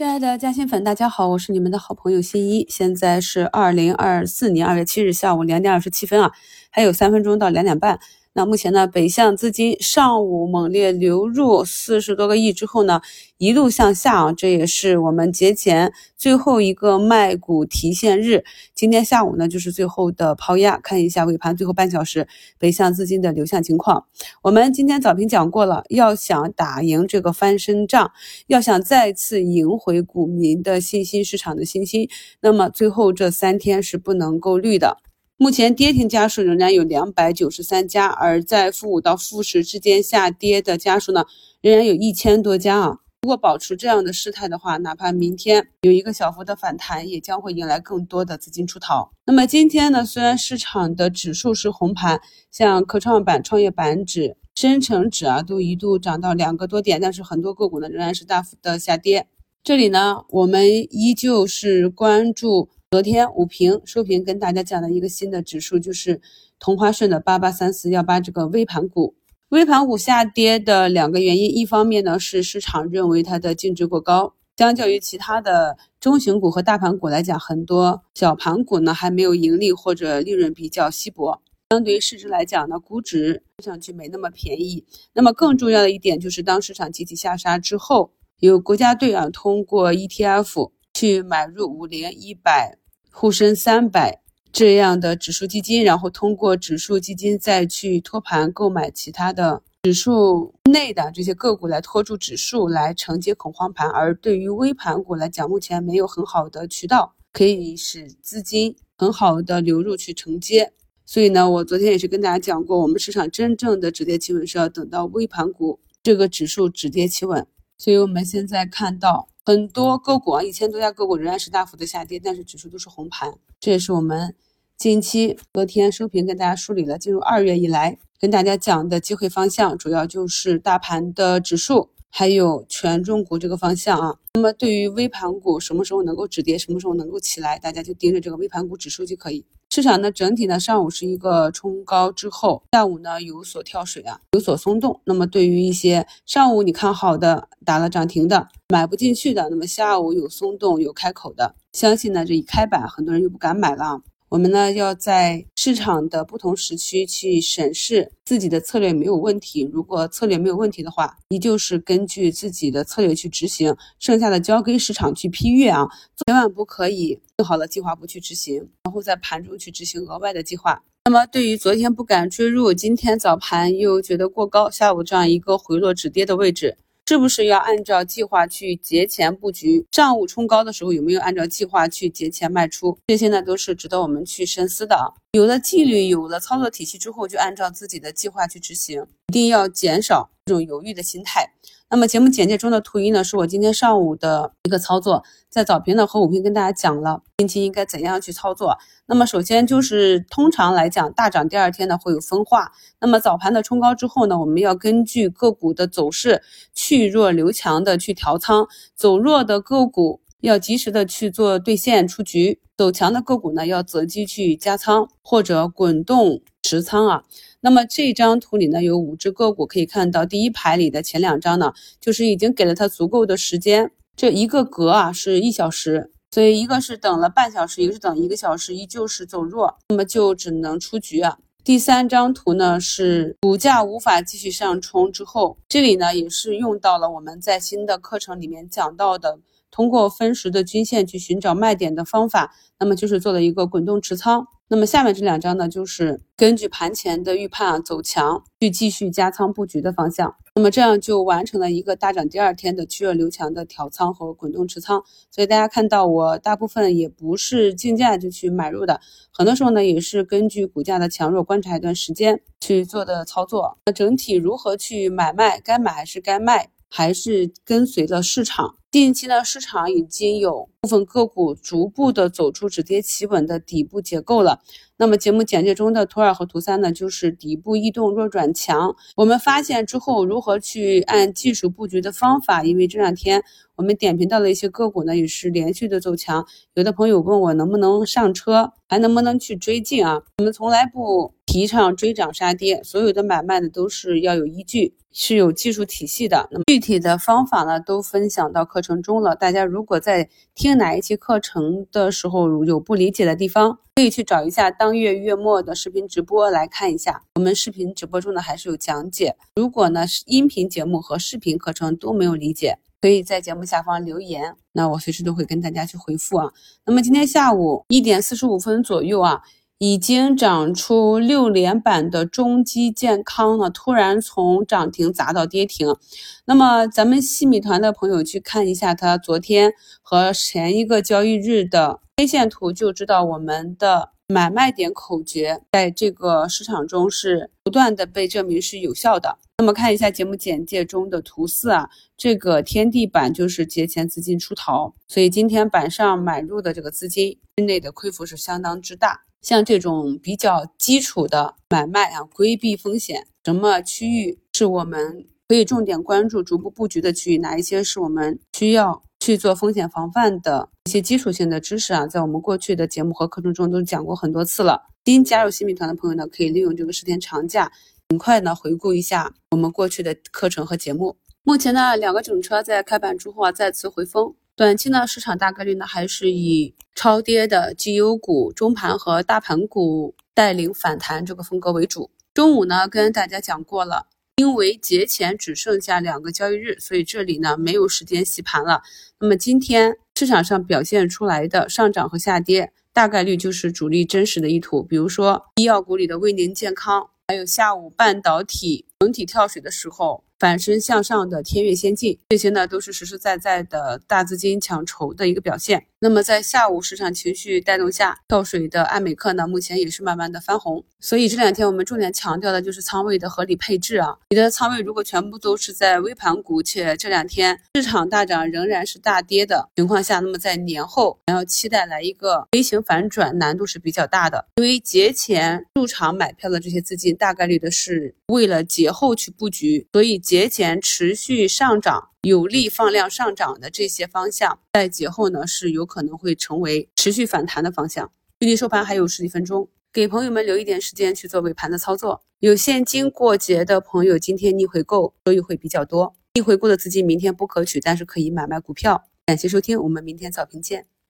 亲爱的嘉兴粉，大家好，我是你们的好朋友新一。现在是二零二四年二月七日下午两点二十七分啊，还有三分钟到两点半。那目前呢，北向资金上午猛烈流入四十多个亿之后呢，一路向下啊，这也是我们节前最后一个卖股提现日。今天下午呢，就是最后的抛压，看一下尾盘最后半小时北向资金的流向情况。我们今天早评讲过了，要想打赢这个翻身仗，要想再次赢回股民的信心、市场的信心，那么最后这三天是不能够绿的。目前跌停家数仍然有两百九十三家，而在负五到负十之间下跌的家数呢，仍然有一千多家啊。如果保持这样的势态的话，哪怕明天有一个小幅的反弹，也将会迎来更多的资金出逃。那么今天呢，虽然市场的指数是红盘，像科创板、创业板指、深成指啊，都一度涨到两个多点，但是很多个股呢仍然是大幅的下跌。这里呢，我们依旧是关注。昨天午评收评跟大家讲的一个新的指数，就是同花顺的八八三四幺八这个微盘股。微盘股下跌的两个原因，一方面呢是市场认为它的净值过高，相较于其他的中型股和大盘股来讲，很多小盘股呢还没有盈利或者利润比较稀薄，相对于市值来讲呢，估值看上去没那么便宜。那么更重要的一点就是，当市场集体下杀之后，有国家队啊通过 ETF 去买入五零一百。沪深三百这样的指数基金，然后通过指数基金再去托盘购买其他的指数内的这些个股来托住指数，来承接恐慌盘。而对于微盘股来讲，目前没有很好的渠道可以使资金很好的流入去承接。所以呢，我昨天也是跟大家讲过，我们市场真正的止跌企稳是要等到微盘股这个指数止跌企稳。所以我们现在看到。很多个股啊，一千多家个股仍然是大幅的下跌，但是指数都是红盘。这也是我们近期昨天收评跟大家梳理了，进入二月以来跟大家讲的机会方向，主要就是大盘的指数，还有权重股这个方向啊。那么对于微盘股什么时候能够止跌，什么时候能够起来，大家就盯着这个微盘股指数就可以。市场呢，整体呢，上午是一个冲高之后，下午呢有所跳水啊，有所松动。那么对于一些上午你看好的打了涨停的，买不进去的，那么下午有松动有开口的，相信呢这一开板，很多人又不敢买了。我们呢要在市场的不同时区去审视自己的策略没有问题。如果策略没有问题的话，依旧是根据自己的策略去执行，剩下的交给市场去批阅啊，千万不可以定好了计划不去执行，然后在盘中去执行额外的计划。那么对于昨天不敢追入，今天早盘又觉得过高，下午这样一个回落止跌的位置。是不是要按照计划去节前布局？上午冲高的时候有没有按照计划去节前卖出？这些呢都是值得我们去深思的啊。有了纪律，有了操作体系之后，就按照自己的计划去执行，一定要减少这种犹豫的心态。那么节目简介中的图一呢，是我今天上午的一个操作，在早评呢和午评跟大家讲了近期应该怎样去操作。那么首先就是通常来讲，大涨第二天呢会有分化。那么早盘的冲高之后呢，我们要根据个股的走势去弱留强的去调仓，走弱的个股要及时的去做兑现出局，走强的个股呢要择机去加仓或者滚动持仓啊。那么这张图里呢有五只个股，可以看到第一排里的前两张呢，就是已经给了它足够的时间，这一个格啊是一小时，所以一个是等了半小时，一个是等一个小时，依旧是走弱，那么就只能出局啊。第三张图呢是股价无法继续上冲之后，这里呢也是用到了我们在新的课程里面讲到的。通过分时的均线去寻找卖点的方法，那么就是做了一个滚动持仓。那么下面这两张呢，就是根据盘前的预判啊走强，去继续加仓布局的方向。那么这样就完成了一个大涨第二天的趋弱留强的调仓和滚动持仓。所以大家看到我大部分也不是竞价就去买入的，很多时候呢也是根据股价的强弱观察一段时间去做的操作。那整体如何去买卖，该买还是该卖？还是跟随着市场。近期呢，市场已经有部分个股逐步的走出止跌企稳的底部结构了。那么节目简介中的图二和图三呢，就是底部异动弱转强。我们发现之后，如何去按技术布局的方法？因为这两天我们点评到了一些个股呢，也是连续的走强。有的朋友问我能不能上车，还能不能去追进啊？我们从来不。提倡追涨杀跌，所有的买卖呢都是要有依据，是有技术体系的。那么具体的方法呢都分享到课程中了。大家如果在听哪一期课程的时候有不理解的地方，可以去找一下当月月末的视频直播来看一下。我们视频直播中呢还是有讲解。如果呢是音频节目和视频课程都没有理解，可以在节目下方留言，那我随时都会跟大家去回复啊。那么今天下午一点四十五分左右啊。已经涨出六连板的中基健康呢，突然从涨停砸到跌停。那么咱们细米团的朋友去看一下它昨天和前一个交易日的 K 线图，就知道我们的买卖点口诀在这个市场中是不断的被证明是有效的。那么看一下节目简介中的图四啊，这个天地板就是节前资金出逃，所以今天板上买入的这个资金内的亏幅是相当之大。像这种比较基础的买卖啊，规避风险，什么区域是我们可以重点关注、逐步布局的区域？哪一些是我们需要去做风险防范的一些基础性的知识啊？在我们过去的节目和课程中都讲过很多次了。新加入新米团的朋友呢，可以利用这个十天长假，尽快呢回顾一下我们过去的课程和节目。目前呢，两个整车在开板之后啊，再次回风。短期呢，市场大概率呢还是以超跌的绩优股、中盘和大盘股带领反弹这个风格为主。中午呢，跟大家讲过了，因为节前只剩下两个交易日，所以这里呢没有时间洗盘了。那么今天市场上表现出来的上涨和下跌，大概率就是主力真实的意图。比如说医药股里的威宁健康，还有下午半导体整体跳水的时候。反身向上的天越先进，这些呢都是实实在在的大资金抢筹的一个表现。那么在下午市场情绪带动下，跳水的爱美克呢，目前也是慢慢的翻红。所以这两天我们重点强调的就是仓位的合理配置啊。你的仓位如果全部都是在微盘股，且这两天市场大涨仍然是大跌的情况下，那么在年后还要期待来一个微型反转，难度是比较大的。因为节前入场买票的这些资金，大概率的是为了节后去布局，所以。节前持续上涨、有力放量上涨的这些方向，在节后呢是有可能会成为持续反弹的方向。距离收盘还有十几分钟，给朋友们留一点时间去做尾盘的操作。有现金过节的朋友，今天逆回购收益会比较多。逆回购的资金明天不可取，但是可以买卖股票。感谢收听，我们明天早评见。